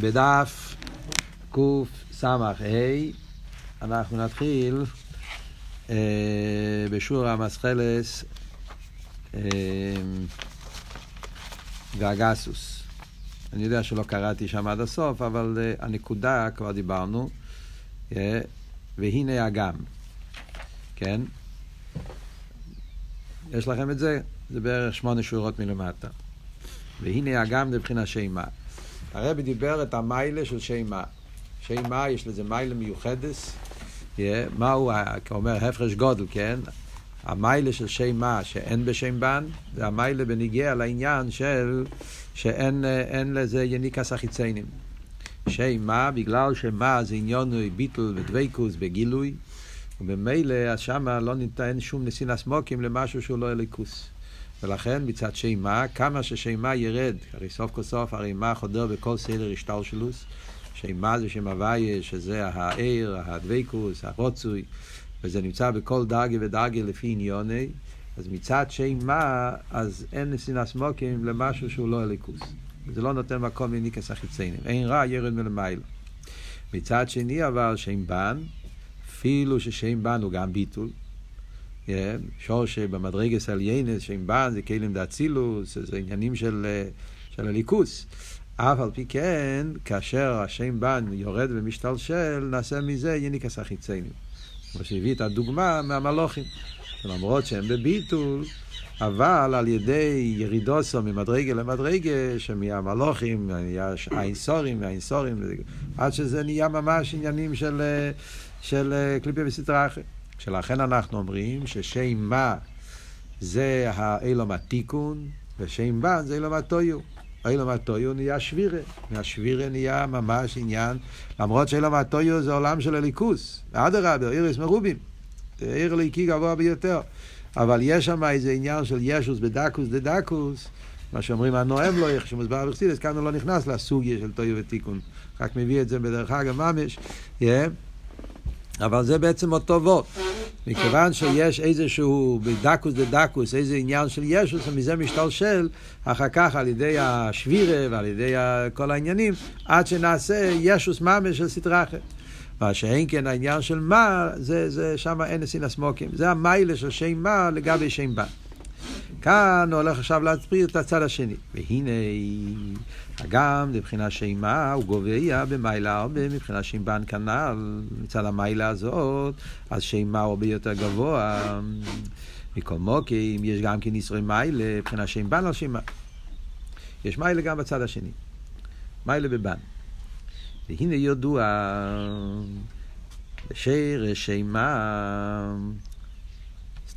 בדף קס"ה אנחנו נתחיל אה, בשיעור המסחלס אה, והגסוס. אני יודע שלא קראתי שם עד הסוף, אבל אה, הנקודה, כבר דיברנו, אה, והנה הגם, כן? יש לכם את זה? זה בערך שמונה שורות מלמטה. והנה הגם מבחינת שימה. הרבי דיבר את המיילה של שימה. שימה, יש לזה מיילה מיוחדס. Yeah, מהו, אומר, הפרש גודל, כן? המיילה של שימה שאין בשם בן, זה המיילה בניגיע לעניין של שאין לזה יניקס החיציינים. שימה, בגלל שמה זה עניון ביטול ודוויקוס בגילוי, וממילא אז שמה לא ניתן שום נסינס מוקים למשהו שהוא לא אליקוס. ולכן מצד שימה, כמה ששימה ירד, הרי סוף כל סוף הרי מה חודר בכל סדר השתלשלוס, שימה זה שם הוויה, שזה העיר, הדבקוס, הרוצוי, וזה נמצא בכל דרגי ודרגי לפי עניוני, אז מצד שימה, אז אין נסינס מוקים למשהו שהוא לא אליקוס. זה לא נותן מקום לניקס החיציינים. אין רע ירד מלמעלה. מצד שני אבל שם בן, אפילו ששם בן הוא גם ביטול, שורש במדרגס עליינס, שם בן זה כלים דאצילוס, זה עניינים של, של הליכוס. אף על פי כן, כאשר השם בן יורד ומשתלשל, נעשה מזה יניקס החיציינים. כמו שהביא את הדוגמה מהמלוכים. למרות שהם בביטול, אבל על ידי ירידוסו ממדרגה למדרגה, שמהמלוכים, האינסורים, מהאינסורים, עד שזה נהיה ממש עניינים של, של קליפי וסטרה אחרת. שלכן אנחנו אומרים ששם מה זה האילום התיקון, ושם בן זה אילום הטויו. אילום הטויו נהיה שבירה, מהשבירה נהיה ממש עניין, למרות שאילום הטויו זה עולם של הליכוס, אדרבה, איריס מרובים, עיר ליקי גבוה ביותר. אבל יש שם איזה עניין של ישוס בדקוס דדקוס, מה שאומרים הנואם לא, איך שמוסבר בחסידס, כאן הוא לא נכנס לסוגיה של טויו ותיקון, רק מביא את זה בדרך אגב ממש, yeah. אבל זה בעצם אותו וורט. מכיוון שיש איזשהו בדקוס דדקוס, איזה עניין של ישוס, ומזה משתלשל אחר כך על ידי השבירה ועל ידי כל העניינים, עד שנעשה ישוס ממש של סדרה אחרת. מה שאין כן העניין של מה, זה, זה שם אין אסינס מוקים. זה המיילה של שם מה לגבי שם בן. כאן הוא הולך עכשיו להסביר את הצד השני. והנה, הגם מבחינה שימה הוא גובע במיילה הרבה, מבחינה שימבן כנ"ל, מצד המיילה הזאת, אז שימה הרבה יותר גבוה. מכל מוקים, יש גם כן ישראל מיילה, מבחינה שימבן על שימה. יש מיילה גם בצד השני. מיילה בבן. והנה ידוע, שיר שימה,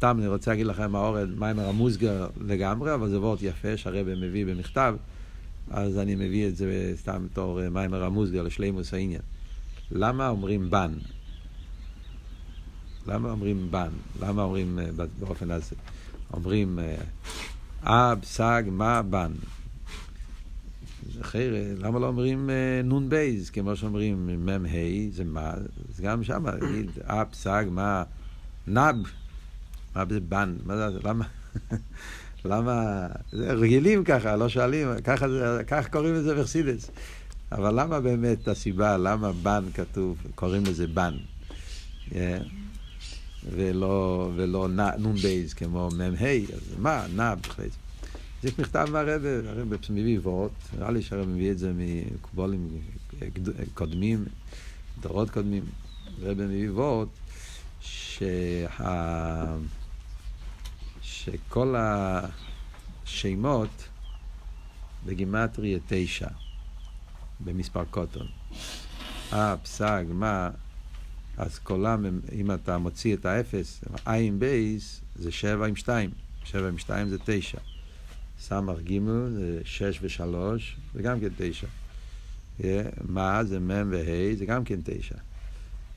סתם אני רוצה להגיד לכם האורן, מיימר המוסגר לגמרי, אבל זה וורט יפה שהרבא מביא במכתב, אז אני מביא את זה סתם בתור מאמר המוסגר לשלימות העניין. למה אומרים בן? למה אומרים בן? למה אומרים באופן הזה? אומרים אב, סג, מה, בן. אחרת, למה לא אומרים נון בית, כמו שאומרים מ"ה, זה מה, זה גם שם, אב, סג, מה, נב, מה זה בן, מה זה, למה, למה, רגילים ככה, לא שואלים, ככה, ככה קוראים לזה בחסידס. אבל למה באמת הסיבה, למה בן כתוב, קוראים לזה בן? Yeah. ולא, ולא נון בייז כמו מ"ה, אז מה, נב, יש מכתב מהרבה, הרב מביא וורט, נראה לי שהרב מביא את זה מקובולים קודמים, דורות קודמים. הרב מביא וורט, שה... שכל השמות בגימטריה תשע, במספר קוטון. אה, פסג, מה, אז כולם, אם אתה מוציא את האפס, עין בייס זה שבע עם שתיים, שבע עם שתיים זה תשע. סמ"ך ג' זה שש ושלוש, זה גם כן תשע. מה זה מ' וה' זה גם כן תשע.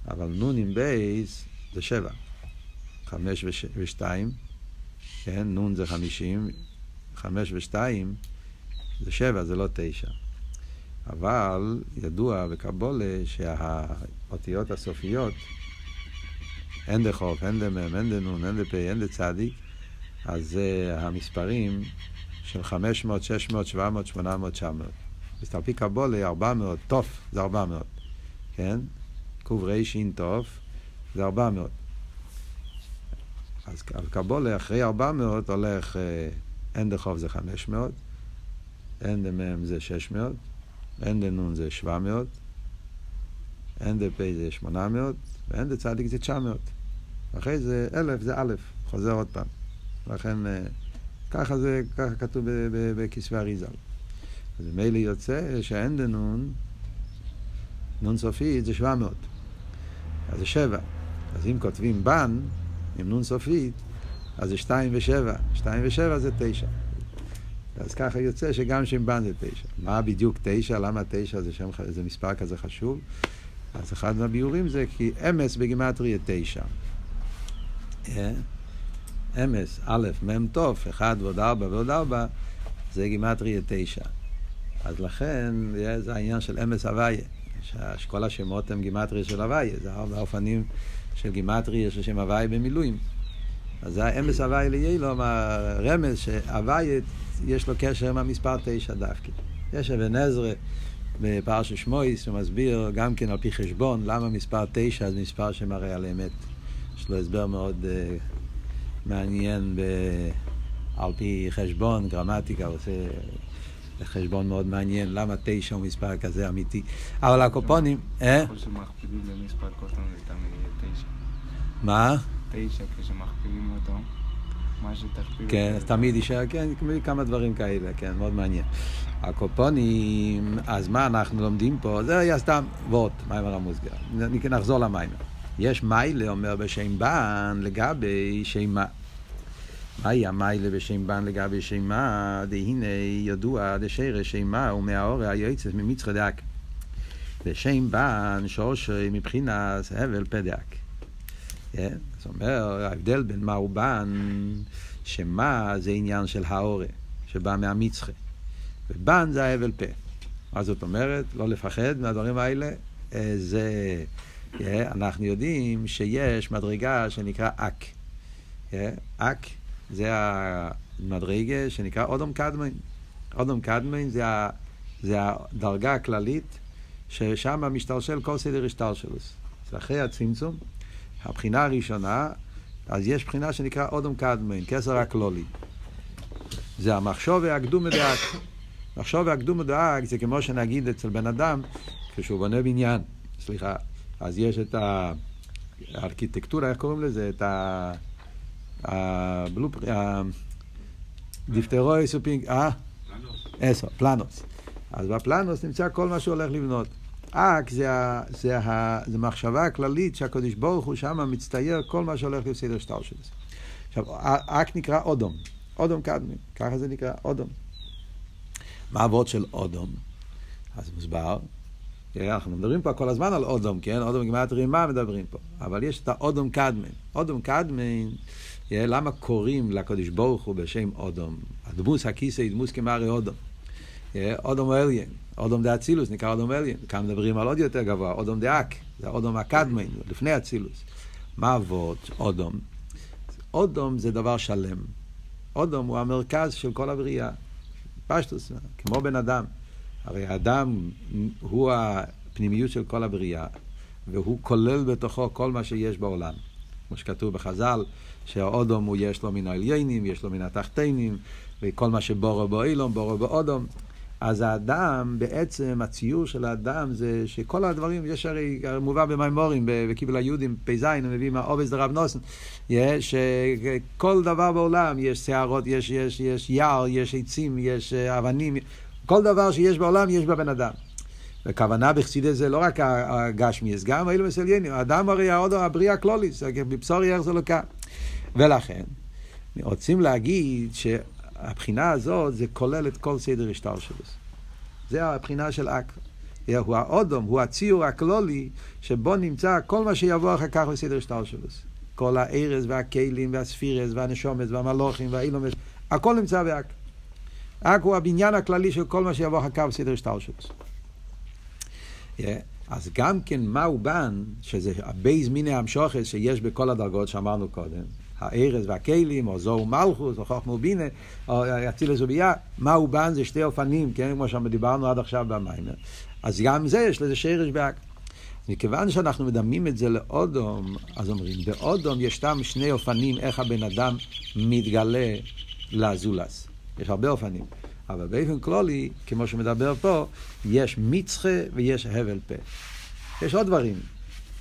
אבל נ' עם בייס זה שבע. חמש ושתיים, כן, נ' זה חמישים, חמש ושתיים זה שבע, זה לא תשע. אבל ידוע בקבולה שהאותיות הסופיות, אין דחוף, אין דמם, אין דנון, אין דפה, אין דצדיק, אז זה המספרים של 500, 600, 700, 800, 900. על פי קבולה 400, תוף זה 400, כן? קר"ש תוף זה 400. אז קבולה אחרי 400 הולך אין דחוף זה 500, אין דמם זה 600, אין דנון זה 700, אין דפ' זה 800, ואין דצדיק זה 900. אחרי זה אלף זה א', חוזר עוד פעם. לכן אה, ככה זה, ככה כתוב בכסבי אריזל. אז ממילא יוצא שאין דנון, נון סופית זה 700. אז זה 7. אז אם כותבים בן, עם נון סופית, אז זה 2 ו-7. 2 ו-7 זה 9. אז ככה יוצא שגם שם בן זה 9. מה בדיוק 9? למה 9 זה, שם, זה מספר כזה חשוב? אז אחד מהביאורים זה כי אמס בגימטריה 9. אה? אמס, א', מ' תוף, אחד ועוד ארבע ועוד ארבע, זה גימטריה תשע. אז לכן זה העניין של אמס הוויה, שכל השמות הם גימטריה של הוויה, זה ארבע אופנים של גימטריה של שם הוויה במילואים. אז זה האמס הוויה ליילום, הרמז שהוויה יש לו קשר עם המספר תשע דווקא. יש אבן עזרא בפרשת שמויס, שמסביר גם כן על פי חשבון למה מספר תשע זה מספר שמראה על אמת. יש לו הסבר מאוד uh, מעניין ב... על פי חשבון, גרמטיקה, עושה חשבון מאוד מעניין, למה תשע הוא מספר כזה אמיתי. אבל הקופונים, אה? ככל שמכפילים במספר קוטון זה תמיד יהיה תשע. מה? תשע, כשמכפילים אותו. כן, אז תמיד יישאר, כן, כמה דברים כאלה, כן, מאוד מעניין. הקופונים, אז מה אנחנו לומדים פה? זה היה סתם וורט, מיימר המוסגר. נחזור למיימר. יש מיילה, אומר בשם בן, לגבי שם מה. מהי המיילה בשם בן לגבי שם מה? דהנה ידוע דשרש שם מה הוא מהאורע היועצת ממצחא דק. ושם בן שורשי מבחינת הבל פדק. זאת אומרת, ההבדל בין מה הוא בן, שמה זה עניין של האורע, שבא מהמצחה. ובן זה ההבל פה. מה זאת אומרת? לא לפחד מהדברים האלה. זה אנחנו יודעים שיש מדרגה שנקרא אק. אק זה המדרגה שנקרא אודום קדמין. אודום קדמין זה, זה הדרגה הכללית ששם משתלשל כל סדר השתלשלוס. זה אחרי הצמצום, הבחינה הראשונה, אז יש בחינה שנקרא אודום קדמין, כסר הכלולי. זה המחשוב והקדום מדאק. מחשוב והקדום מדאק זה כמו שנגיד אצל בן אדם כשהוא בונה בניין, סליחה, אז יש את הארכיטקטורה, איך קוראים לזה? את ה... הדיפטרוי סופינג, אה? אסו, פלנוס. אז בפלנוס נמצא כל מה שהוא הולך לבנות. אק זה, זה, זה מחשבה הכללית שהקדוש ברוך הוא שם מצטייר כל מה שהולך בסדר שטר שלו. עכשיו, אק נקרא אודום, אודום קדמי, ככה זה נקרא, אודום. מה הוורד של אודום? אז מוסבר אנחנו מדברים פה כל הזמן על אודום, כן? אודום גימטרי, מה מדברים פה? אבל יש את האודום קדמן. אודום קדמן, למה קוראים לקדוש ברוך הוא בשם אודום? הדמוס הכיסא היא דמוס כמרי אודום. אודום אליין, אודום דה אצילוס נקרא אודום אליין. כאן מדברים על עוד יותר גבוה, אודום דה אק, זה אודום הקדמן, לפני אצילוס. מה אבות אודום? אודום זה דבר שלם. אודום הוא המרכז של כל הבריאה. פשטוס, כמו בן אדם. הרי האדם הוא הפנימיות של כל הבריאה, והוא כולל בתוכו כל מה שיש בעולם. כמו שכתוב בחז"ל, שהאודום הוא יש לו מן העליינים, יש לו מן התחתינים, וכל מה שבורו בו אילום, בורו בו אודום. אז האדם, בעצם הציור של האדם זה שכל הדברים, יש הרי מובא במימורים, בקיבל היהודים, פ"ז, הם מביאים מהעובס דרב נוסן, יש כל דבר בעולם, יש שערות, יש, יש, יש יער, יש עצים, יש אבנים, כל דבר שיש בעולם יש בבן אדם. וכוונה בחסידס זה לא רק הגשמיאס, גם אילו מסליינים. האדם הרי העוד הבריאה הכלוליס, בבשור ירח זה. ולכן, רוצים להגיד שהבחינה הזאת זה כולל את כל סדר השטר שלו. זה הבחינה של אק. הוא האודום, הוא הציור הכלולי, שבו נמצא כל מה שיבוא אחר כך בסדר השתלשלות. כל האורות והכלים והספירות והנשמות והמלאכים והעולמות, הכל נמצא בא"ק. רק הוא הבניין הכללי של כל מה שיבוא אחר כך בסדר השתלשלות. Yeah. אז גם כן מהו בן, שזה הב' מיני המשכות שיש בכל הדרגות שאמרנו קודם, האורות והכלים, או ז"א ומלכות, או חוכמה ובינה, או אצילות ובי"ע, מהו בן זה שתי אופנים, כן, כמו שדיברנו עד עכשיו במאמר. אז גם זה יש לזה שרש באק. מכיוון שאנחנו מדמים את זה לאודום, אז אומרים, באודום יש שם שני אופנים איך הבן אדם מתגלה לזולס. יש הרבה אופנים. אבל באופן כללי, כמו שמדבר פה, יש מצחה ויש הבל פה. יש עוד דברים.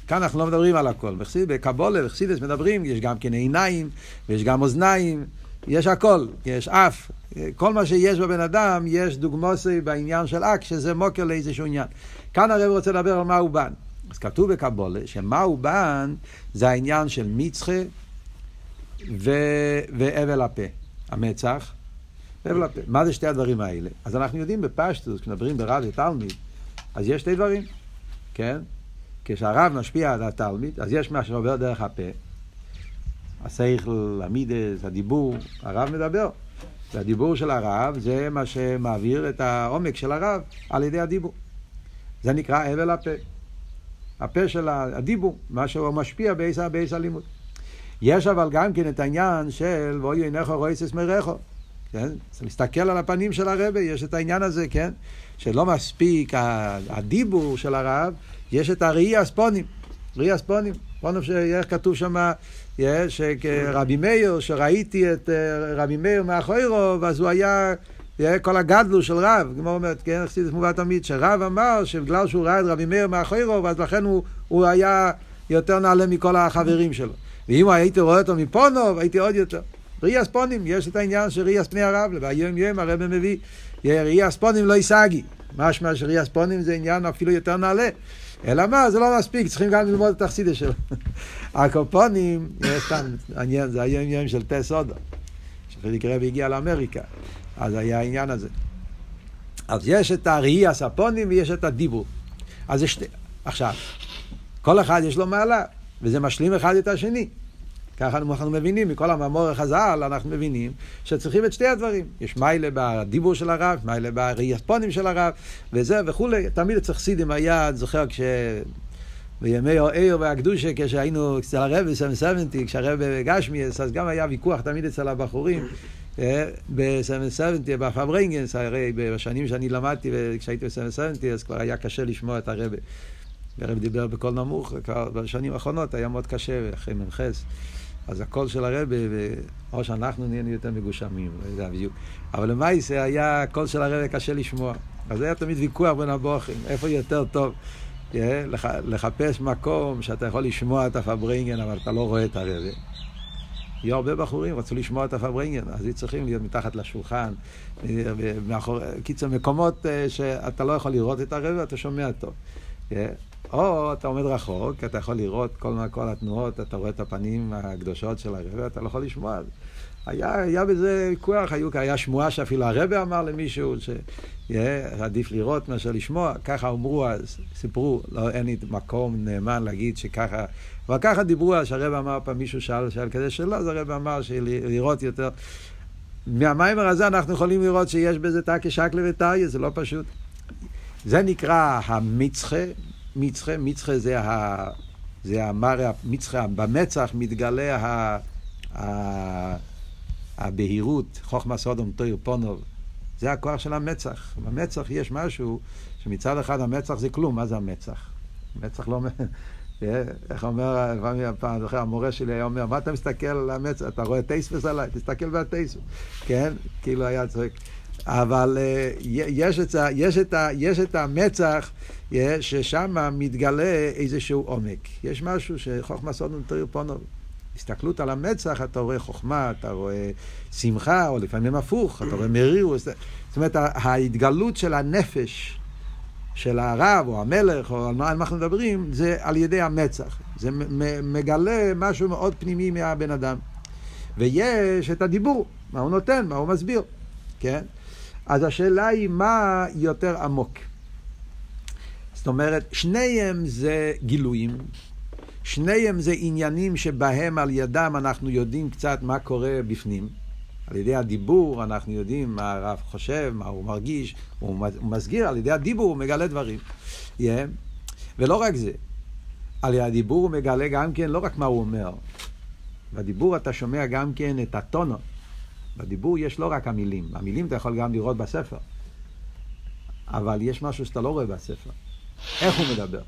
כאן אנחנו לא מדברים על הכל. בקבולה וחסידס מדברים, יש גם כן עיניים, ויש גם אוזניים, יש הכל, יש אף. כל מה שיש בבן אדם, יש דוגמוסי בעניין של אק, שזה מוקר לאיזשהו עניין. כאן הרב רוצה לדבר על מה הוא בן. אז כתוב בקבולה שמה הוא בן זה העניין של מצחה ו... והבל הפה, המצח. מה זה שתי הדברים האלה? אז אנחנו יודעים בפשטוס, כשמדברים ברב ותלמיד, אז יש שתי דברים, כן? כשהרב משפיע על התלמיד, אז יש מה שעובר דרך הפה. השכל, המידס, הדיבור, הרב מדבר. והדיבור של הרב זה מה שמעביר את העומק של הרב על ידי הדיבור. זה נקרא אבל הפה. הפה של הדיבור, מה שהוא משפיע בעיס הלימוד. יש אבל גם כן את העניין של ואוי עיניך רויסס מרחו. כן? צריך להסתכל על הפנים של הרבה, יש את העניין הזה, כן? שלא מספיק הדיבור של הרב, יש את הראי הספונים. ראי הספונים. פונוב שאיך כתוב שם, שרבי מאיר, שראיתי את אה, רבי מאיר מאחוריו, אז הוא היה כל הגדלו של רב, כמו אומרת, כן, חסידס מובא תמיד, שרב אמר שבגלל שהוא ראה את רבי מאיר מאחוריו, אז לכן הוא, הוא היה יותר נעלה מכל החברים שלו. ואם הייתי רואה אותו מפונוב, הייתי עוד יותר. ראי ספונים, יש את העניין של ראי פני הרב, והיום יום הרב מביא, ראי ספונים לא יישגי. משמע שראי ספונים זה עניין אפילו יותר נעלה. אלא מה, זה לא מספיק, צריכים גם ללמוד את החסידה שלו. הקופונים, סתם, עניין, זה היום יום של טס אודו. שחיליק רבי הגיע לאמריקה. אז היה העניין הזה. אז יש את הראי הספונים ויש את הדיבור. אז יש... עכשיו, כל אחד יש לו מעלה, וזה משלים אחד את השני. ככה אנחנו מבינים, מכל המאמור החז"ל אנחנו מבינים שצריכים את שתי הדברים. יש מיילה בדיבור של הרב, מיילה בראי הספונים של הרב, וזה וכולי. תמיד צריך סידים היה, זוכר כש... בימי העיר והקדושה, כשהיינו אצל הרב ב-770, כשהרב גשמיאס, אז גם היה ויכוח תמיד אצל הבחורים. אה, ב-770, בפברנגנס, הרי בשנים שאני למדתי, כשהייתי ב-770, אז כבר היה קשה לשמוע את הרב. הרב דיבר בקול נמוך, בשנים האחרונות היה מאוד קשה, אחרי מ"חס. אז הקול של הרב, או שאנחנו נהיינו יותר מגושמים, לא יודע בדיוק. אבל למעשה היה, הקול של הרב קשה לשמוע. אז היה תמיד ויכוח בין הבוכים, איפה יותר טוב. אה, לחפש מקום שאתה יכול לשמוע את הפברנגן, אבל אתה לא רואה את הרב. היו הרבה בחורים, רצו לשמוע את הפברנגן, אז היו צריכים להיות מתחת לשולחן, מאחור, קיצר, מקומות אה, שאתה לא יכול לראות את הרב ואתה שומע טוב. או אתה עומד רחוק, אתה יכול לראות כל, כל התנועות, אתה רואה את הפנים הקדושות של הרב, אתה לא יכול לשמוע. היה, היה בזה ויכוח, היה שמועה שאפילו הרב אמר למישהו שעדיף לראות מאשר לשמוע, ככה אמרו אז, סיפרו, לא, אין לי מקום נאמן להגיד שככה, אבל ככה דיברו אז, שהרב אמר פעם, מישהו שאל, שאל כזה שאלה, אז הרב אמר שלראות יותר. מהמיימר הזה אנחנו יכולים לראות שיש בזה תקי שקלה וטריה, זה לא פשוט. זה נקרא המצחה, מצחה, מצחה זה, ה, זה המראה, מצחה, במצח מתגלה ה, ה, הבהירות, חוכמה סודום תויר פונוב, זה הכוח של המצח. במצח יש משהו שמצד אחד המצח זה כלום, מה זה המצח? מצח לא... איך אומר, לפעמים הפעם, זוכר, המורה שלי היה אומר, מה אתה מסתכל על המצח? אתה רואה טייספס עליי? תסתכל בטייספס. כן? כאילו היה צועק. אבל אה, יש את, יש, את, יש את המצח ששם מתגלה איזשהו עומק. יש משהו שחוכמה סודום תויר פונוב. הסתכלות על המצח, אתה רואה חוכמה, אתה רואה שמחה, או לפעמים הפוך, אתה רואה מרירות. זאת אומרת, ההתגלות של הנפש של הרב או המלך, או על מה אנחנו מדברים, זה על ידי המצח. זה מגלה משהו מאוד פנימי מהבן אדם. ויש את הדיבור, מה הוא נותן, מה הוא מסביר, כן? אז השאלה היא מה יותר עמוק. זאת אומרת, שניהם זה גילויים, שניהם זה עניינים שבהם על ידם אנחנו יודעים קצת מה קורה בפנים. על ידי הדיבור אנחנו יודעים מה הרב חושב, מה הוא מרגיש, הוא מסגיר, על ידי הדיבור הוא מגלה דברים. Yeah. ולא רק זה, על ידי הדיבור הוא מגלה גם כן לא רק מה הוא אומר, בדיבור אתה שומע גם כן את הטונו. בדיבור יש לא רק המילים, המילים אתה יכול גם לראות בספר. אבל יש משהו שאתה לא רואה בספר. איך הוא מדבר?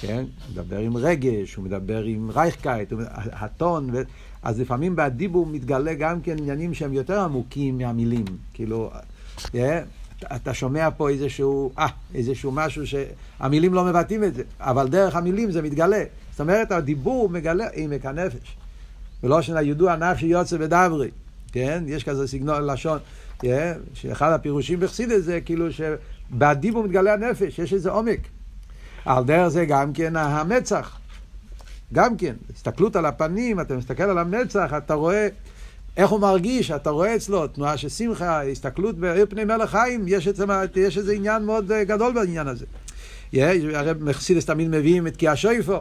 כן? הוא מדבר עם רגש, הוא מדבר עם רייכקייט, הטון, ו... אז לפעמים בדיבור מתגלה גם כן עניינים שהם יותר עמוקים מהמילים. כאילו, yeah, אה, אתה שומע פה איזשהו, אה, איזשהו משהו שהמילים לא מבטאים את זה, אבל דרך המילים זה מתגלה. זאת אומרת, הדיבור מגלה עמק הנפש. ולא שנה ידוע נפשי יוצא בדברי, כן? יש כזה סגנון לשון, yeah, שאחד הפירושים בחסידס זה כאילו שבדיבור מתגלה הנפש, יש איזה עומק. על דרך זה גם כן המצח. גם כן, הסתכלות על הפנים, אתה מסתכל על המצח, אתה רואה איך הוא מרגיש, אתה רואה אצלו תנועה של שמחה, הסתכלות בעיר פני מלך חיים, יש, עצם, יש איזה עניין מאוד אה, גדול בעניין הזה. הרי מחסידס תמיד מביאים את כי שויפו.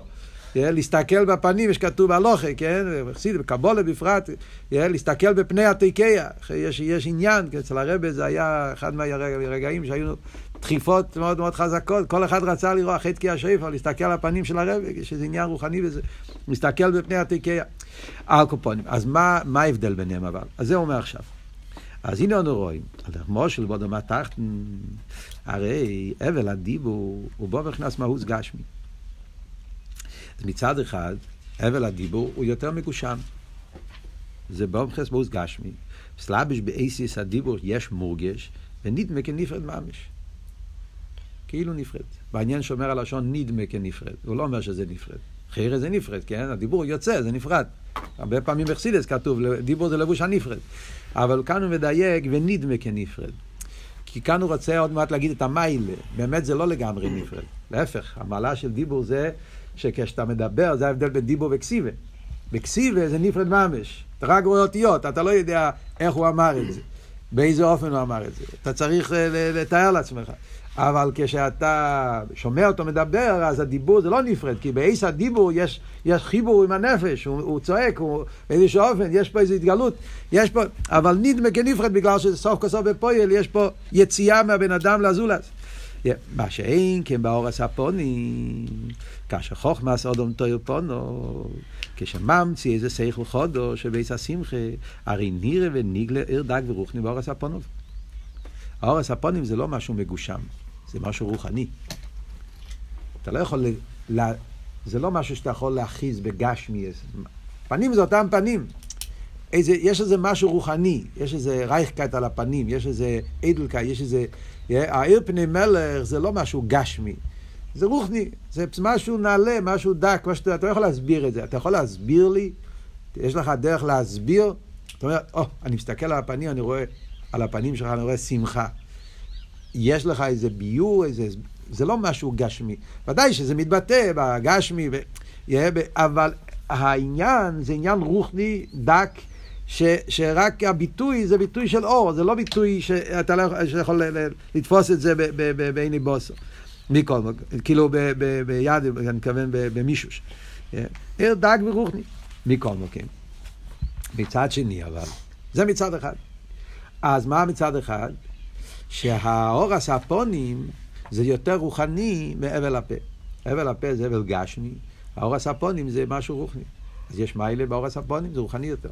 להסתכל בפנים, יש כתוב בהלוכה, כן? מחסיד, בקבולה בפרט, להסתכל בפני התיקיה. יש, יש עניין, אצל הרבה זה היה אחד מהרגעים שהיו דחיפות מאוד מאוד חזקות, כל אחד רצה לראות אחרי תקיע שפר, להסתכל על הפנים של הרבי, יש איזה עניין רוחני בזה, להסתכל בפני התיקיה. אלקופונים. אז מה, ההבדל ביניהם אבל? אז זה אומר עכשיו. אז הנה אנו רואים, על מושל בודמה תחתן, הרי אבל הדיבור הוא בו נכנס מהוס גשמי. אז מצד אחד, אבל הדיבור הוא יותר מגושם. זה בו נכנס מהוס גשמי. סלאביש באייסיס הדיבור יש מורגש, ונדמה כנפרד ממש. כאילו נפרד. בעניין שומר הלשון נדמה כנפרד, הוא לא אומר שזה נפרד. חיירה זה נפרד, כן? הדיבור יוצא, זה נפרד. הרבה פעמים בחסידס כתוב, דיבור זה לבוש הנפרד. אבל כאן הוא מדייק ונדמה כנפרד. כי כאן הוא רוצה עוד מעט להגיד את המיילה. באמת זה לא לגמרי נפרד. להפך, המעלה של דיבור זה שכשאתה מדבר, זה ההבדל בין דיבור וקסיבה. בקסיבה זה נפרד ממש. אתה רק רואה אותיות, אתה לא יודע איך הוא אמר את זה. באיזה אופן הוא אמר את זה. אתה צריך אה, לתאר לעצמך. אבל כשאתה שומע אותו מדבר, אז הדיבור זה לא נפרד, כי בעיס הדיבור יש, יש חיבור עם הנפש, הוא, הוא צועק, הוא, באיזשהו אופן, יש פה איזו התגלות, יש פה, אבל נדמה כנפרד בגלל שסוף כל סוף בפועל יש פה יציאה מהבן אדם לזולת. מה שאין כן באור הספונים, כאשר חוכמה סודום תויר פונו, כשממציא איזה שכל חודו שבייס השמחה, הרי נירה וניגלה עיר דג ורוחני באור הספונוב. האור הספונים זה לא משהו מגושם. זה משהו רוחני. אתה לא יכול, ל... זה לא משהו שאתה יכול להחזיק בגשמי. פנים זה אותם פנים. איזה, יש איזה משהו רוחני, יש איזה ריינקייט על הפנים, יש איזה איידלקייט, יש איזה... האור פני מלך זה לא משהו גשמי, זה רוחני, זה משהו נעלה, משהו דק, משהו, אתה לא יכול להסביר את זה. אתה יכול להסביר לי, יש לך דרך להסביר, אתה אומר, או, oh, אני מסתכל על הפנים, אני רואה, על הפנים שלך, אני רואה שמחה. יש לך איזה ביור, איזה... זה לא משהו גשמי. ודאי שזה מתבטא בגשמי, ו... אבל העניין זה עניין רוחני דק, ש, שרק הביטוי זה ביטוי של אור, זה לא ביטוי שאתה לא יכול לתפוס את זה בעיני בוסו. מכל מקום, כאילו ביד, אני מתכוון במישוש. ער דק ורוחני, מכל מקום. מצד שני אבל, זה מצד אחד. אז מה מצד אחד? שהאור הספונים זה יותר רוחני מאבל הפה. אבל הפה זה אבל גשמי, האור הספונים זה משהו רוחני. אז יש מיילה באור הספונים, זה רוחני יותר.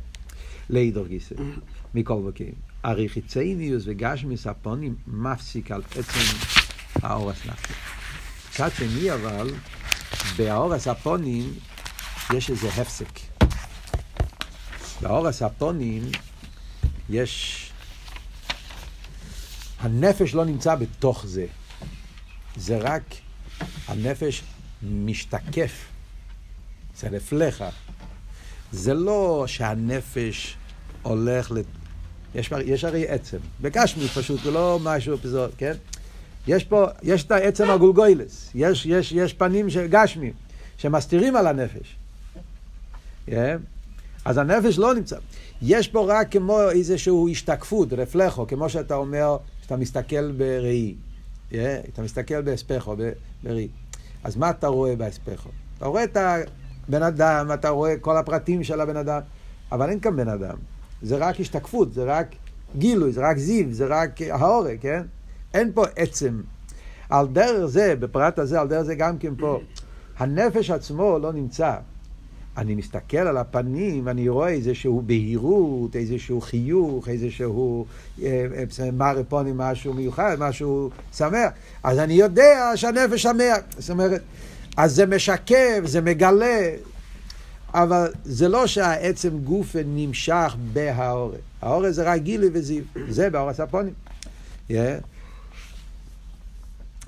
לידור גיסא, מכל מקום. הרי חיצייניוס וגשמי ספונים מפסיק על עצם האור הסנפי. מצד שני אבל, באור הספונים יש איזה הפסק. באור הספונים יש הנפש לא נמצא בתוך זה. זה רק הנפש משתקף. זה רפלחה. זה לא שהנפש הולך ל... יש, יש הרי עצם. בגשמי פשוט, זה לא משהו פזור, כן? יש פה, יש את העצם הגולגוילס. יש, יש, יש פנים של גשמי, שמסתירים על הנפש. Yeah. כן? אז הנפש לא נמצא. יש פה רק כמו איזושהי השתקפות, רפלחו, כמו שאתה אומר, אתה מסתכל בראי, yeah, אתה מסתכל באספחו, בראי. אז מה אתה רואה באספחו? אתה רואה את הבן אדם, אתה רואה כל הפרטים של הבן אדם, אבל אין כאן בן אדם. זה רק השתקפות, זה רק גילוי, זה רק זיו, זה רק ההורג, כן? אין פה עצם. על דרך זה, בפרט הזה, על דרך זה גם כן פה, הנפש עצמו לא נמצא. אני מסתכל על הפנים ואני רואה איזשהו בהירות, איזשהו חיוך, איזשהו אה, אה, מרפונים, משהו מיוחד, משהו שמח. אז אני יודע שהנפש שמח. זאת אומרת, אז זה משקף, זה מגלה, אבל זה לא שהעצם גוף נמשך בהאורס. האורס זה רק גילי וזיו, זה באורס הפונים. Yeah.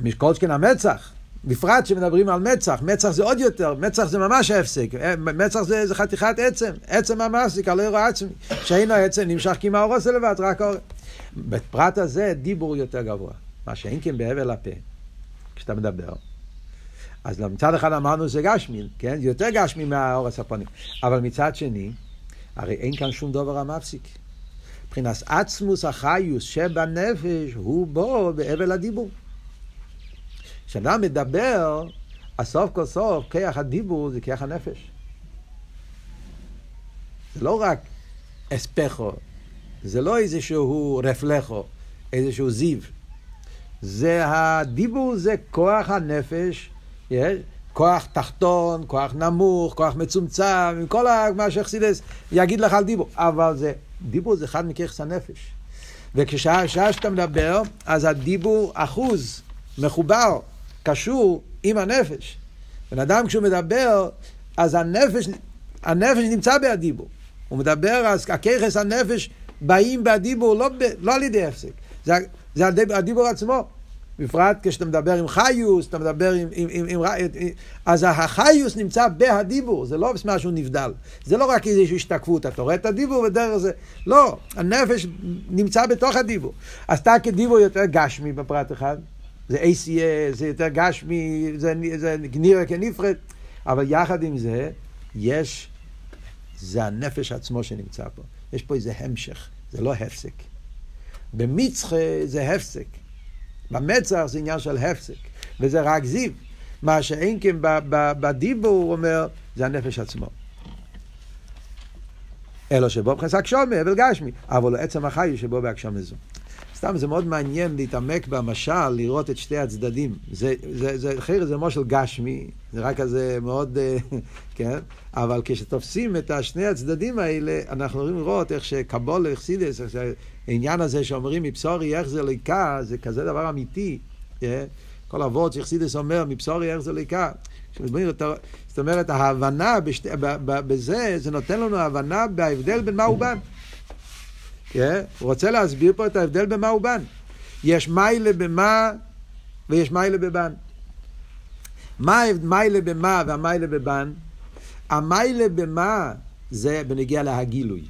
משקולשכן המצח. בפרט שמדברים על מצח, מצח זה עוד יותר, מצח זה ממש הפסק, מצח זה, זה חתיכת עצם, עצם זה כלא אירוע עצמי, שאינו עצם נמשך כי מהאורס לבד, רק אורס. בפרט הזה דיבור יותר גבוה, מה שאין כן בהבל הפה, כשאתה מדבר. אז מצד אחד אמרנו זה גשמי, כן? זה יותר גשמי מהאורס הפונים, אבל מצד שני, הרי אין כאן שום דבר המפסיק. מבחינת עצמוס החיוס שבנפש הוא בו בהבל הדיבור. כשאדם מדבר, הסוף כל סוף, כיח הדיבור זה כיח הנפש. זה לא רק אספכו, זה לא איזשהו רפלכו, איזשהו זיו. זה הדיבור זה כוח הנפש, כוח תחתון, כוח נמוך, כוח מצומצם, עם כל מה שאכסידס יגיד לך על דיבור. אבל זה, דיבור זה אחד מכיחס הנפש. וכשעה שאתה מדבר, אז הדיבור אחוז, מחובר. קשור עם הנפש. בן אדם כשהוא מדבר, אז הנפש, הנפש נמצא בהדיבור. הוא מדבר, אז הככס הנפש באים בהדיבור לא, לא על ידי הפסק, זה, זה הדיבור עצמו. בפרט כשאתה מדבר עם חיוס, אתה מדבר עם... עם, עם, עם אז החיוס נמצא בהדיבור, זה לא משהו נבדל. זה לא רק איזושהי השתקפות, אתה רואה את הדיבור ודרך זה... לא, הנפש נמצא בתוך הדיבור. אז אתה כדיבור יותר גשמי בפרט אחד, זה ACA, זה יותר גשמי, זה, זה נראה כנפרד, אבל יחד עם זה, יש, זה הנפש עצמו שנמצא פה. יש פה איזה המשך, זה לא הפסק. במצחה זה הפסק. במצח זה עניין של הפסק, וזה רק זיו. מה שאין כן בדיבור, הוא אומר, זה הנפש עצמו. אלו שבו בחסק שומע, אבל גשמי, אבל לא עצם החי שבו בהגשם זו. סתם זה מאוד מעניין להתעמק במשל, לראות את שתי הצדדים. זה, זה, זה, חיר זה מושל גשמי, זה רק כזה מאוד, אה, כן? אבל כשתופסים את השני הצדדים האלה, אנחנו יכולים לראות איך שקבול אכסידס, העניין הזה שאומרים מבשורי איך זה ליקה, זה כזה דבר אמיתי. כן? כל אבות שאכסידס אומר, מבשורי איך זה ליקה. זאת אומרת, ההבנה בשתי, בזה, זה נותן לנו הבנה בהבדל בין מה ובן. כן? הוא רוצה להסביר פה את ההבדל במה הוא בן. יש מיילה במה ויש מיילה בבן. מה מיילה במה והמיילה בבן? המיילה במה זה בנגיע להגילוי.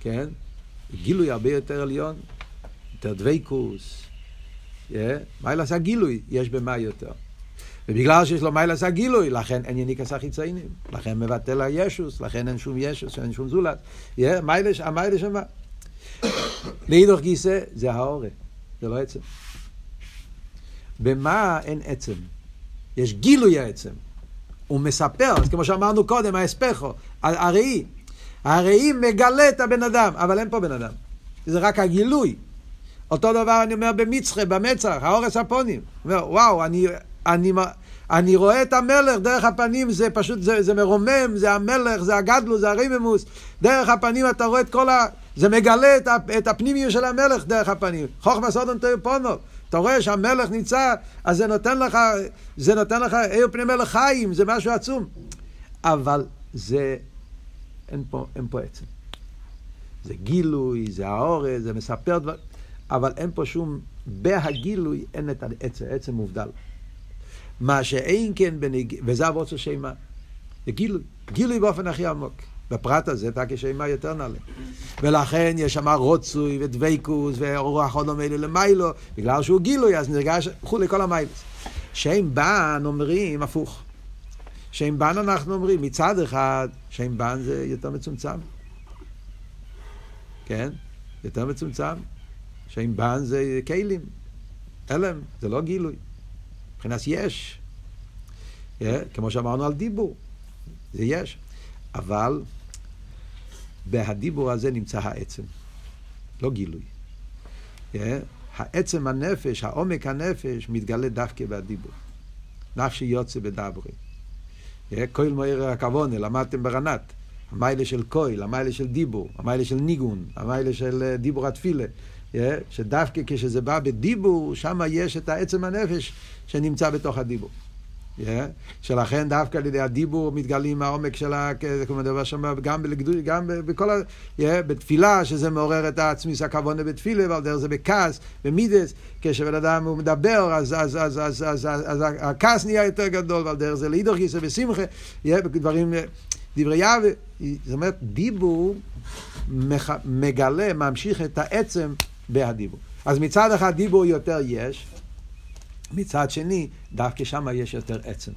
כן? גילוי הרבה יותר עליון, יותר דבייקוס. Yeah. מיילה זה הגילוי, יש במה יותר. ובגלל שיש לו מיילס הגילוי, לכן אין יניקס החיציינים, לכן מבטל הישוס, לכן אין שום ישוס, אין שום זולת. מיילס, המיילס שמה. לאידוך גיסא זה האורה, זה לא עצם. במה אין עצם? יש גילוי העצם. הוא מספר, אז כמו שאמרנו קודם, האספכו, הראי. הראי מגלה את הבן אדם, אבל אין פה בן אדם. זה רק הגילוי. אותו דבר אני אומר במצחה, במצח, האורס הפונים. אומר, וואו, אני, אני, אני רואה את המלך דרך הפנים, זה פשוט, זה, זה מרומם, זה המלך, זה הגדלו, זה הריממוס. דרך הפנים אתה רואה את כל ה... זה מגלה את, את הפנימיות של המלך דרך הפנים. חוכמה סודון פונו. אתה רואה שהמלך נמצא, אז זה נותן לך, זה נותן לך, איר פני מלך חיים, זה משהו עצום. אבל זה, אין פה, אין פה עצם. זה גילוי, זה האורז, זה מספר דבר, אבל אין פה שום, בהגילוי אין את העצם, עצם מובדל. מה שאין כן בנג... וזה אבות של שימה. זה גילוי, גילוי באופן הכי עמוק. בפרט הזה, אתה כשימה יותר נעלה. ולכן יש שם רוצוי ודבייקוס ואורח עוד עומד למיילו, בגלל שהוא גילוי, אז נרגש וכולי כל המיילוס. שם בן אומרים הפוך. שם בן אנחנו אומרים, מצד אחד, שם בן זה יותר מצומצם. כן? יותר מצומצם. שם בן זה כלים, הלם, זה לא גילוי. מבחינת יש. Yeah, כמו שאמרנו על דיבור, זה יש. אבל בהדיבור הזה נמצא העצם, לא גילוי. Yeah, העצם הנפש, העומק הנפש, מתגלה דווקא בדיבור. נפשי יוצא בדברי. כהל מאיר הכוונה, למדתם ברנת. המיילה של כהל, המיילה של דיבור, המיילה של ניגון, המיילה של אה, דיבור התפילה. שדווקא כשזה בא בדיבור, שם יש את העצם הנפש שנמצא בתוך הדיבור. Yeah, שלכן דווקא על ידי הדיבור מתגלים העומק של ה... כמו מדבר שם גם בגדול, גם בכל ה... Yeah, בתפילה, שזה מעורר את העצמיס הכוונה בתפילה, ועל דרך זה בכעס, במידס, כשבן אדם הוא מדבר, אז, אז, אז, אז, אז, אז, אז הכעס נהיה יותר גדול, ועל דרך זה לאידור כיסא בשמחה, yeah, בדברים, דברי יהווה, זאת אומרת, דיבור מגלה, ממשיך את העצם בהדיבור. אז מצד אחד דיבור יותר יש, מצד שני, דווקא שם יש יותר עצם.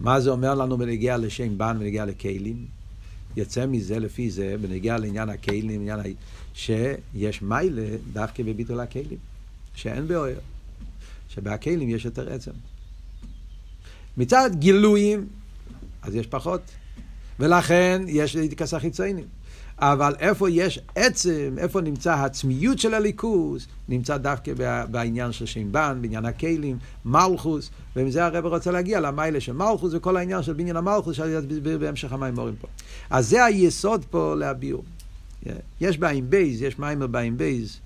מה זה אומר לנו בנגיע לשם בן ונגיע לכלים? יוצא מזה לפי זה, בנגיע לעניין הכלים, עניין ה... שיש מיילה דווקא בביטול הכלים, שאין באוהר, שבהכלים יש יותר עצם. מצד גילויים, אז יש פחות, ולכן יש לידיקס החיציינים. אבל איפה יש עצם, איפה נמצא העצמיות של האלקות, נמצא דווקא בעניין של שם בן, בעניין הכלים, מלכות, ומזה הרב רוצה להגיע למעלה של מלכות וכל העניין של בניין המלכות שאני אסביר בהמשך המאמרים פה. אז זה היסוד פה להביאו. יש בעין בית, יש מאמר בעין בית,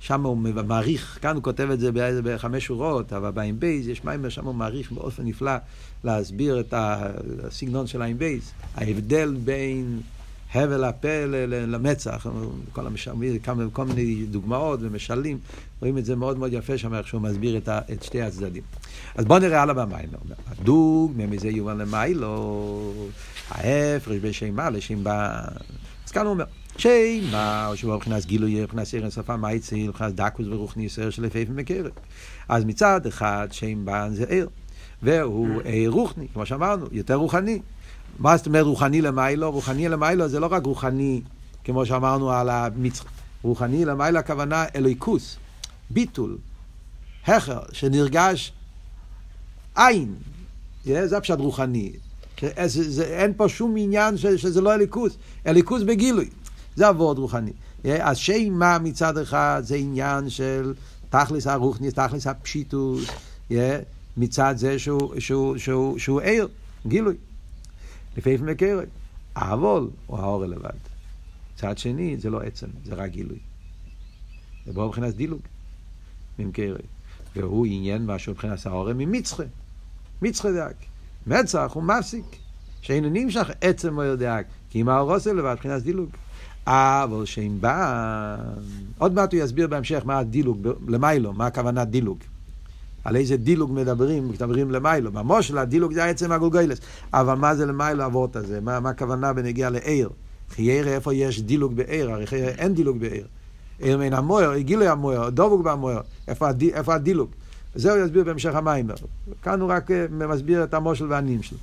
שם הוא מאריך, כאן הוא כותב את זה בחמש שורות, אבל בעין בית, יש מאמר, שם הוא מאריך באופן נפלא להסביר את הסגנון של הים בייז, ההבדל בין הבל הפה למצח, כל, המשל, כמה, כל מיני דוגמאות ומשלים, רואים את זה מאוד מאוד יפה שם, איך שהוא מסביר את, ה, את שתי הצדדים. אז בואו נראה הלאה במיילו. הדוג, מזה יובן למיילו, ההפרש בין שם מה לשם בא. אז כאן הוא אומר, שם מה, או שבו מבחינת גילוי, מבחינת סרן שפה מה יציל, מבחינת דקוס ורוחני ישראל של לפעמים מקרב. אז מצד אחד בא זה ער, והוא ער רוחני, כמו שאמרנו, יותר רוחני. מה זאת אומרת רוחני למיילו? רוחני למיילו זה לא רק רוחני, כמו שאמרנו על המצח... רוחני למיילו הכוונה אלוהיקוס, ביטול, הכר, שנרגש עין. זה הפשט רוחני. זה, זה, אין פה שום עניין ש, שזה לא אליקוס, אליקוס בגילוי. זה עבוד רוחני. אז שימה מצד אחד זה עניין של תכלס הרוחני, תכלס הפשיטוס, מצד זה שהוא, שהוא, שהוא, שהוא ער, גילוי. לפעמים מקרב. אבל הוא האור לבד. צד שני, זה לא עצם, זה רק גילוי. זה בוא מבחינת דילוג, ממקרב. והוא עניין משהו מבחינת האור ממצחה. מצחה דאק. מצח הוא מפסיק. שאינו נמשך עצם לא דאק. כי אם האור עושה לבד, מבחינת דילוג. אבל שאם בא... עוד מעט הוא יסביר בהמשך מה הדילוג, למיילו, מה הכוונה דילוג. על איזה דילוג מדברים, מדברים למיילו. במושל הדילוג זה עצם הגולגוילס. אבל מה זה למיילו אבות הזה? מה, מה הכוונה בנגיעה לעיר? חיירה, איפה יש דילוג בעיר? הרי חיירה אין דילוג בעיר. עיר מן המויר, גילוי המויר, דובוג במויר. איפה, הד... איפה הדילוג? זה הוא יסביר בהמשך המיימר. כאן הוא רק אה, מסביר את המושל והנים שלו.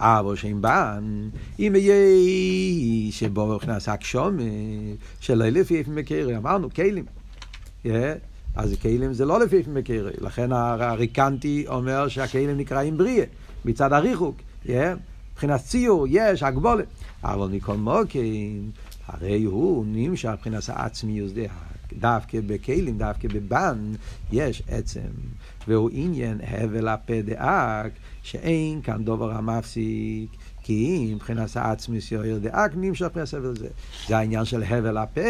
אבל שאם בן, אם יהיה שבו נכנס הקשום, שלא לפי איפה מכיר, אמרנו, כלים. אז כלים זה לא לפי מקרי, לכן הריקנטי אומר שהכלים נקראים בריאה, מצד הריחוק, מבחינת ציור, יש, הגבולת, אבל מכל מוקים, הרי הוא נמשך מבחינת העצמיוס דווקא בכלים, דווקא בבן, יש עצם, והוא עניין הבל הפה דאק, שאין כאן דובר המפסיק, כי מבחינת העצמיוס יויר דאק נמשך מבחינת הבל זה. זה העניין של הבל הפה.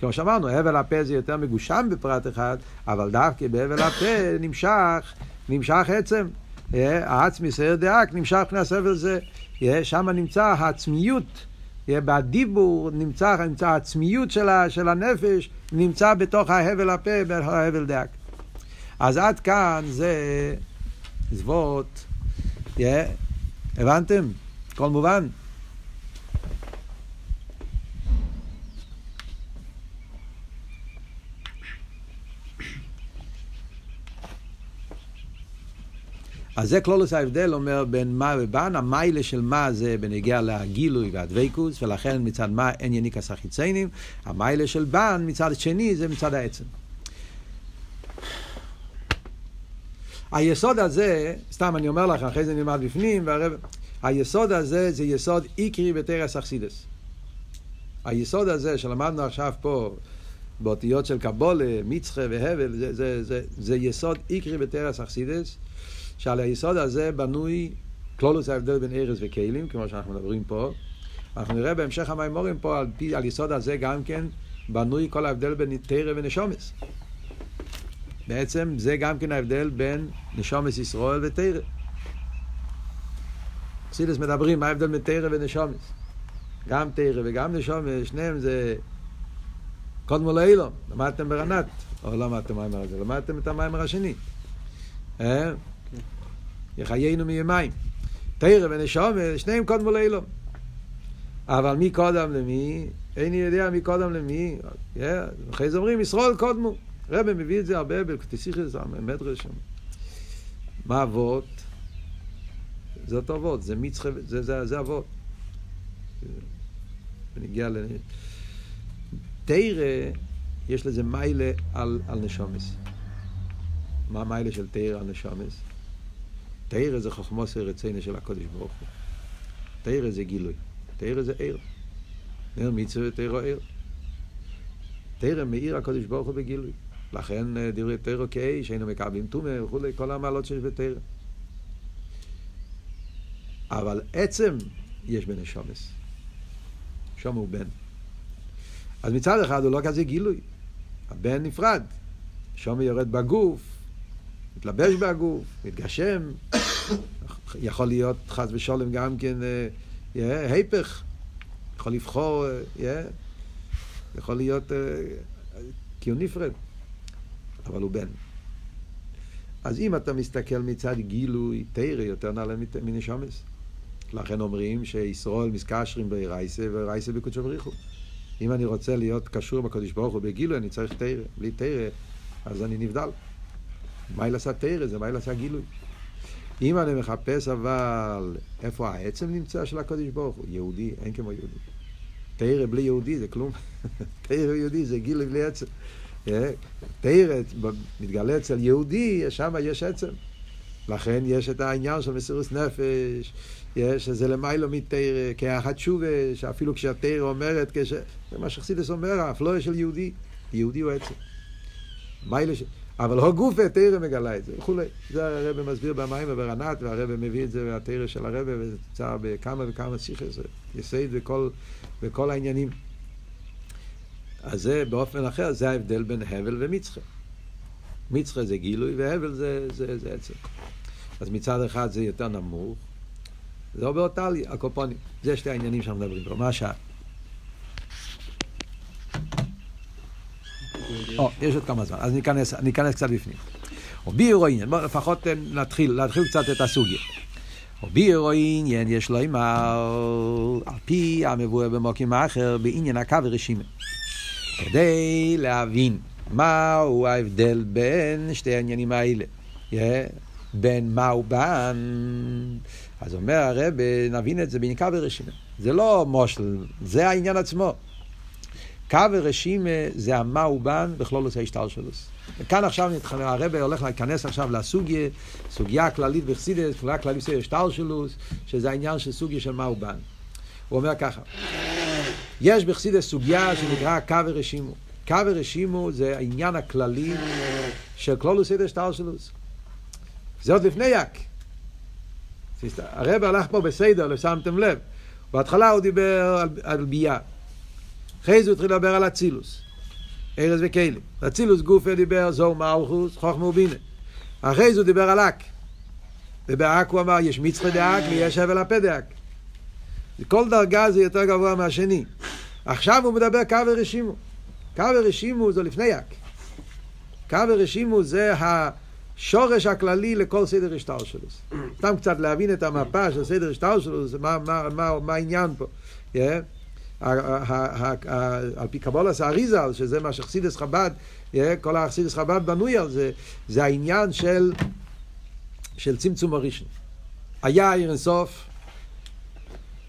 כמו שאמרנו, הבל הפה זה יותר מגושם בפרט אחד, אבל דווקא בהבל הפה נמשך, נמשך עצם. העצמי סייר דאק נמשך פני הסבל זה. שם נמצא העצמיות, בדיבור נמצא, נמצא העצמיות של, של הנפש, נמצא בתוך ההבל הפה, בהבל דאק. אז עד כאן זה זוות, הבנתם? הכל מובן? אז זה כלולוס ההבדל אומר בין מה ובן, המיילה של מה זה בנגיע לגילוי והדבקוס, ולכן מצד מה אין יניקס החיציינים, המיילה של בן מצד שני זה מצד העצם. היסוד הזה, סתם אני אומר לך, אחרי זה נלמד בפנים, והרב... היסוד הזה זה יסוד איקרי בתרס אכסידס. היסוד הזה שלמדנו עכשיו פה, באותיות של קבולה, מצחה והבל, זה, זה, זה, זה יסוד איקרי בתרס אכסידס. שעל היסוד הזה בנוי כלולוס ההבדל בין ארז וכלים, כמו שאנחנו מדברים פה. אנחנו נראה בהמשך המימורים פה, על, פי, על יסוד הזה גם כן, בנוי כל ההבדל בין תרא ונשומס. בעצם זה גם כן ההבדל בין נשומס ישראל ותרא. חסידס מדברים מה ההבדל בין תרא ונשומס. גם תרא וגם נשומס, שניהם זה קודמו לאילום. למדתם ברנת, או למדתם מיימר הזה, למדתם את המיימר השני. יחיינו מימיים. תרא ונשומס, שניהם קודמו לאילום. אבל מי קודם למי? איני יודע מי קודם למי. אחרי זה אומרים, ישראל קודמו. רבי מביא את זה הרבה בקטיסיכס, המדרש שם. מה אבות? זה אותו אבות, זה מצחה, זה, זה, זה אבות. ונגיע ל... תרא, יש לזה מיילה על, על נשומס. מה המיילה של תרא על נשומס? תרא זה חוכמוס רצינו של הקודש ברוך הוא. תרא זה גילוי. תרא זה עיר. נר מצווה תרא עיר. תרא מאיר הקודש ברוך הוא בגילוי. לכן אה, דברי תרא כאש, היינו מקבלים טומא וכולי, כל המעלות שיש בתרא. אבל עצם יש בנשומס. שום הוא בן. אז מצד אחד הוא לא כזה גילוי. הבן נפרד. שום יורד בגוף, מתלבש בגוף, מתגשם. יכול להיות חס ושלום גם כן אה, היפך. יכול לבחור, אה, יכול להיות uh, כי הוא נפרד. אבל הוא בן. אז אם אתה מסתכל מצד גילוי, תרא יותר נעלה מנשומס. לכן אומרים שישראל מסקשרים ברייסה ורייסה בקודשו בריחו. אם אני רוצה להיות קשור בקודש ברוך הוא בגילוי, אני צריך תרא. בלי תרא, אז אני נבדל. מה לעשה תרא? זה מה לעשה גילוי. אם אני מחפש אבל איפה העצם נמצא של הקודש ברוך הוא, יהודי, אין כמו יהודי. תרא בלי יהודי זה כלום. תרא יהודי זה גילוי בלי עצם. תרא מתגלה אצל יהודי, שם יש עצם. לכן יש את העניין של מסירות נפש, יש שזה למיילו מתרא, כאחד תשובה, שאפילו כשהתרא אומרת, כש... זה מה שחסידס אומר, האפלואה של יהודי, יהודי הוא עצם. מיילו ש... אבל הוא גופה, תרא מגלה את זה וכולי. זה הרב מסביר במים וברנת, והרב מביא את זה מהתרא של הרב, וזה נמצא בכמה וכמה שיחס, יסייד בכל, בכל העניינים. אז זה באופן אחר, זה ההבדל בין הבל ומצחה. מצחה זה גילוי והבל זה, זה, זה עצם. אז מצד אחד זה יותר נמוך, זה לא באותה הקופונים. זה שתי העניינים שאנחנו מדברים פה. מה השעה? או, יש עוד כמה זמן, אז ניכנס, ניכנס קצת בפנים. או בירו עניין, בואו לפחות נתחיל, להתחיל קצת את הסוגיה. או בירו עניין יש לו אמר, על פי המבואר במוקים האחר, בעניין הקו ורשימה. כדי להבין מהו ההבדל בין שתי העניינים האלה. בין מהו בן, אז אומר הרב, נבין את זה בעיקר ברשימה. זה לא מושל, זה העניין עצמו. קו ורשימה זה המהו בן בכלולוס ההשתלשלוס. וכאן עכשיו הרב הולך להיכנס עכשיו לסוגיה, סוגיה כללית בחסידס, סוגיה כללית של השתלשלוס, שזה העניין של סוגיה של מהו בן. הוא אומר ככה, יש בחסידס סוגיה שנקרא קו ורשימו. קו ורשימו זה העניין הכללי של כלולוס השתלשלוס. זה עוד לפני יק. הרב הלך פה בסדר, לא שמתם לב. בהתחלה הוא דיבר על, על ביאה. אחרי זה הוא התחיל לדבר על אצילוס. ארז וכלים. אצילוס גופה דיבר זוהו מלכוס, חוכמה ובינה. אחרי זה הוא דיבר על אק. ובאק הוא אמר, יש מצחה דאק ויש הבל הפה דאק. כל דרגה זה יותר גבוה מהשני. עכשיו הוא מדבר קו ורשימו. קו ורשימו זה לפני יק. קו ורשימו זה ה... שורש הכללי לכל סדר השטר שלו. סתם קצת להבין את המפה של סדר השטר שלו, מה, מה, מה, מה העניין פה. Yeah. על פי קבולס האריזל, שזה מה שחסידס חב"ד, כל החסידס חב"ד בנוי על זה, זה העניין של, של צמצום הראשון. היה עיר אינסוף,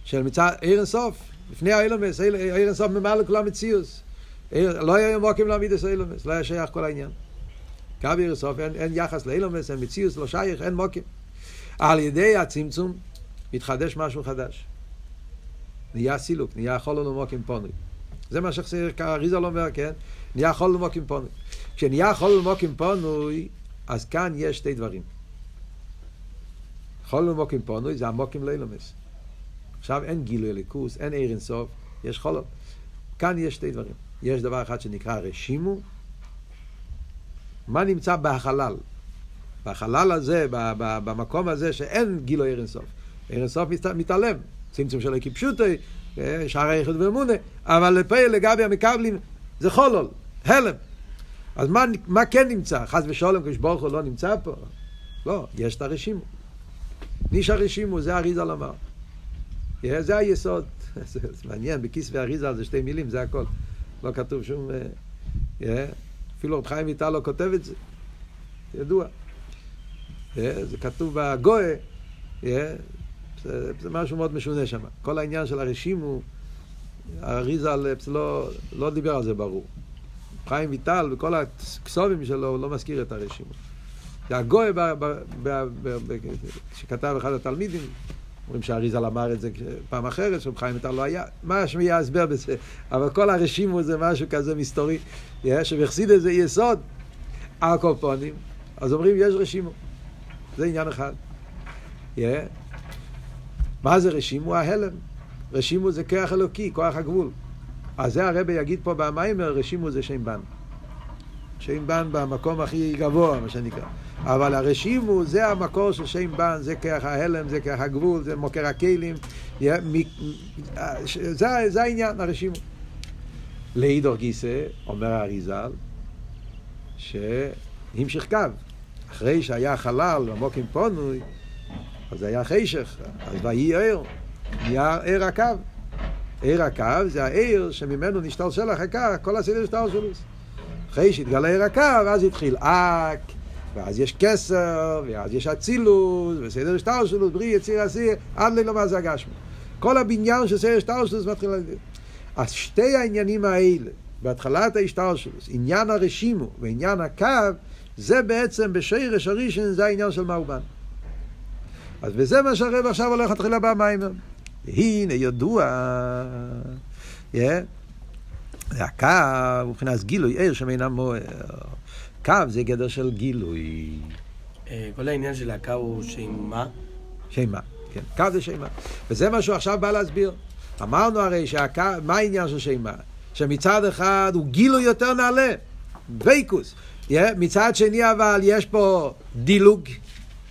של מצד עיר אינסוף, לפני האילומס, עיר אינסוף ממלא כולם מציאוס. לא היה מוקים להעמיד את האילומס, לא היה שייך כל העניין. קו עיר סוף, אין, אין יחס לאילומס, אין מציאוס, לא שייך, אין מוקים. על ידי הצמצום מתחדש משהו חדש. נהיה סילוק, נהיה חולון ומוקים פונוי. זה מה שהריזל אומר, כן? נהיה חולון ומוקים פונוי. כשנהיה חולון ומוקים פונוי, אז כאן יש שתי דברים. חולול מוקים פונוי זה המוקים לאילומס. עכשיו אין גילוי ליכוס, אין עיר אינסוף, יש חולול. כאן יש שתי דברים. יש דבר אחד שנקרא רשימו. מה נמצא בחלל? בחלל הזה, במקום הזה שאין גילוי עיר אינסוף. עיר אינסוף מתעלם. צמצום של הקיפשוטי, אה, שער היחד ואמונה, אבל לפה לגבי המקבלים זה חולול, הלם. אז מה, מה כן נמצא? חס ושלום, כשברוך הוא לא נמצא פה? לא, יש את הרשימו. ניש הרשימו, זה אריזל אמר. זה היסוד. זה מעניין, בכיס ואריזל זה שתי מילים, זה הכל. לא כתוב שום... אה, אפילו רב חיים ויטל לא כותב את זה. ידוע. זה כתוב בגואה. זה, זה משהו מאוד משונה שם. כל העניין של הרשימו, אריזל לא, לא דיבר על זה ברור. חיים ויטל וכל הכסובים שלו, הוא לא מזכיר את הרשימו. הגוי שכתב אחד התלמידים, אומרים שאריזל אמר את זה פעם אחרת, שחיים ויטל לא היה, מה שמי ההסבר בזה, אבל כל הרשימו זה משהו כזה מסתורי, שבחסיד איזה יסוד, על כל פונים, אז אומרים יש רשימו, זה עניין אחד. מה זה רשימו? ההלם. רשימו זה כוח אלוקי, כוח הגבול. אז זה הרבי יגיד פה במיימר, רשימו זה שם בן. שם בן במקום הכי גבוה, מה שנקרא. אבל הרשימו זה המקור של שם בן, זה כוח ההלם, זה כוח הגבול, זה מוקר הכלים. זה, זה העניין, הרשימו. לאידור גיסא, אומר האריזל, שהמשיך קו. אחרי שהיה חלל, עמוק עם פונוי, אז זה היה חשך, אז ויהי ער, נהיה ער הקו. ער הקו זה העיר שממנו נשתלשל אחר כך כל הסדר שטר שלו. אחרי שהתגלה ער הקו, אז התחיל אק, ואז יש כסר, ואז יש אצילוס, וסדר שטר שלו, בריא, יציר, אסיר, עד ללמה זה הגשמו. כל הבניין של סדר שטר שלו מתחיל... אז שתי העניינים האלה, בהתחלת ההשטר שלו, עניין הרשימו ועניין הקו, זה בעצם בשרש הראשון, זה העניין של מאובן. אז וזה מה שהרב עכשיו הולך להתחיל הבא מיימר. הנה ידוע, yeah. הקו, מבחינת גילוי ער שאין המוער. קו זה גדר של גילוי. אה, כל העניין של הקו הוא שימה? שימה, כן. קו זה שימה. וזה מה שהוא עכשיו בא להסביר. אמרנו הרי שהקו, מה העניין של שימה? שמצד אחד הוא גילוי יותר נעלה, דבקוס. מצד שני אבל יש פה דילוג,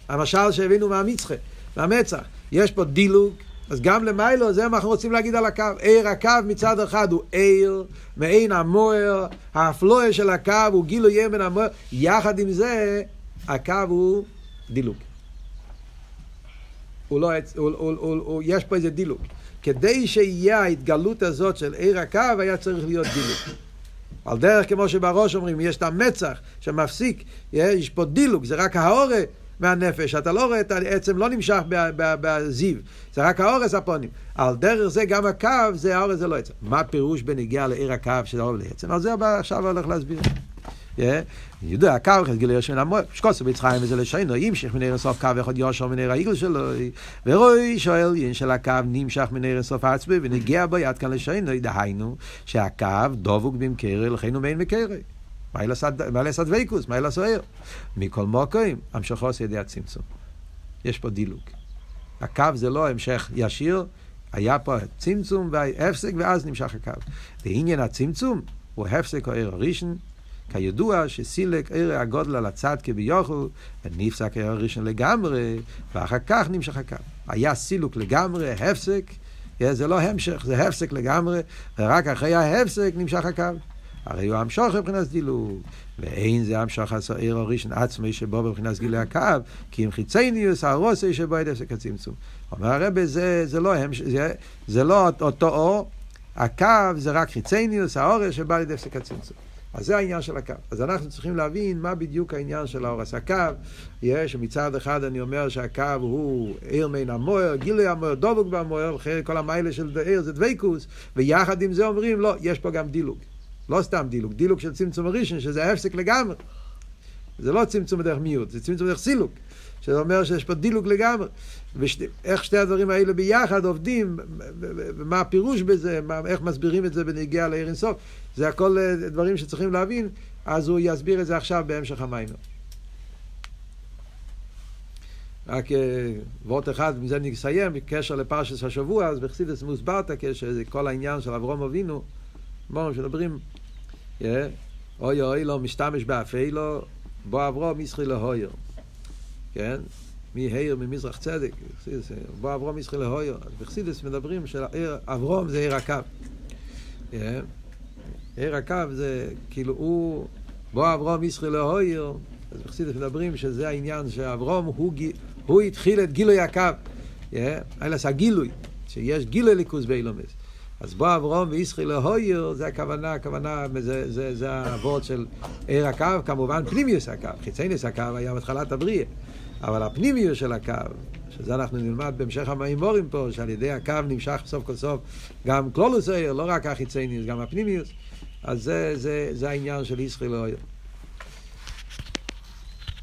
המשל שהבינו מהמצחה, מהמצח. יש פה דילוג, אז גם למיילו, זה מה אנחנו רוצים להגיד על הקו. עיר הקו מצד אחד הוא עיר, מעין המוער, האפלואה של הקו הוא גילו ימן המוער, יחד עם זה, הקו הוא דילוג. הוא לא, הוא, הוא, הוא, הוא, יש פה איזה דילוג. כדי שיהיה ההתגלות הזאת של עיר הקו, היה צריך להיות דילוג. על דרך כמו שבראש אומרים, יש את המצח שמפסיק, יש פה דילוג, זה רק העורף. מהנפש, אתה לא רואה את העצם לא נמשך בזיו, זה רק האורס הפונים. על דרך זה גם הקו, זה האורס זה לא עצם. מה פירוש בנגיעה לעיר הקו של האורס לעצם? על זה עכשיו הולך להסביר. יודע, הקו חלגיל יושר מן המוער, שקוסו ביצחיים וזה לשינו, ימשך מנהר הסוף קו אחד יושר מנהר העיגל שלו, ורואי שואל ין של הקו נמשך מנהר הסוף עצמי ונגיע בו יד כאן לשינו, דהיינו שהקו דבוק במקרה לכן הוא מעין מקרה. מה לעשות דבקוס, מה לעשות עיר. מכל מוקרים, המשכו עושה ידי הצמצום. יש פה דילוג. הקו זה לא המשך ישיר, היה פה צמצום והפסק ואז נמשך הקו. ועניין הצמצום הוא הפסק או עיר הראשון, כידוע שסילק עיר הגודל על הצד כביכול, ונפסק עיר הראשון לגמרי, ואחר כך נמשך הקו. היה סילוק לגמרי, הפסק, זה לא המשך, זה הפסק לגמרי, ורק אחרי ההפסק נמשך הקו. הרי הוא המשוך מבחינת דילוג. ואין זה המשוך הסוער הראשון עצמי שבו מבחינת גילוי הקו, כי אם חיצניוס הרוסי שבו עד הפסק הצמצום. אומר הרב, זה, זה, לא, זה, זה לא אותו אור, הקו זה רק חיצניוס, האורש שבא לידי הפסק הצמצום. אז זה העניין של הקו. אז אנחנו צריכים להבין מה בדיוק העניין של האורס הקו. יש מצד אחד אני אומר שהקו הוא עיר מן המוער, גילוי המוער, דבוק במוער, כל המיילה של עיר זה דבקוס, ויחד עם זה אומרים לא, יש פה גם דילוג. לא סתם דילוג, דילוג של צמצום הראשון, שזה הפסק לגמרי. זה לא צמצום בדרך מיעוט, זה צמצום בדרך סילוק. שזה אומר שיש פה דילוג לגמרי. ואיך שתי הדברים האלה ביחד עובדים, ומה הפירוש בזה, מה, איך מסבירים את זה בנגיעה לעיר אינסוף, זה הכל אה, דברים שצריכים להבין, אז הוא יסביר את זה עכשיו בהמשך המים. רק אה, וורט אחד, מזה נסיים, בקשר לפרשת השבוע, אז בחסידס מוסבר את הקשר, זה כל העניין של אברום אבינו, כמו שמדברים, אוי אוי לא משתמש באפילו, בוא אברום ישחי להויר, כן? מהעיר ממזרח צדק, בוא אברום ישחי להויר, אז בחסידס מדברים שאברום זה עיר הקו. אה, עיר הקו זה כאילו הוא, בוא אברום ישחי להויר, אז בחסידס מדברים שזה העניין שאברום הוא, הוא התחיל את גילוי הקו, אילס הגילוי, שיש גילוי ליכוז באילומס. אז בוא אברום וישחי להויר, זה הכוונה, הכוונה, זה, זה, זה האבות של עיר הקו, כמובן פנימיוס הקו, חיצייניוס הקו היה בתחילת הבריאה, אבל הפנימיוס של הקו, שזה אנחנו נלמד בהמשך המימורים פה, שעל ידי הקו נמשך סוף כל סוף גם קלולוס העיר, לא רק החיצייניוס, גם הפנימיוס, אז זה, זה, זה העניין של ישחי להויר.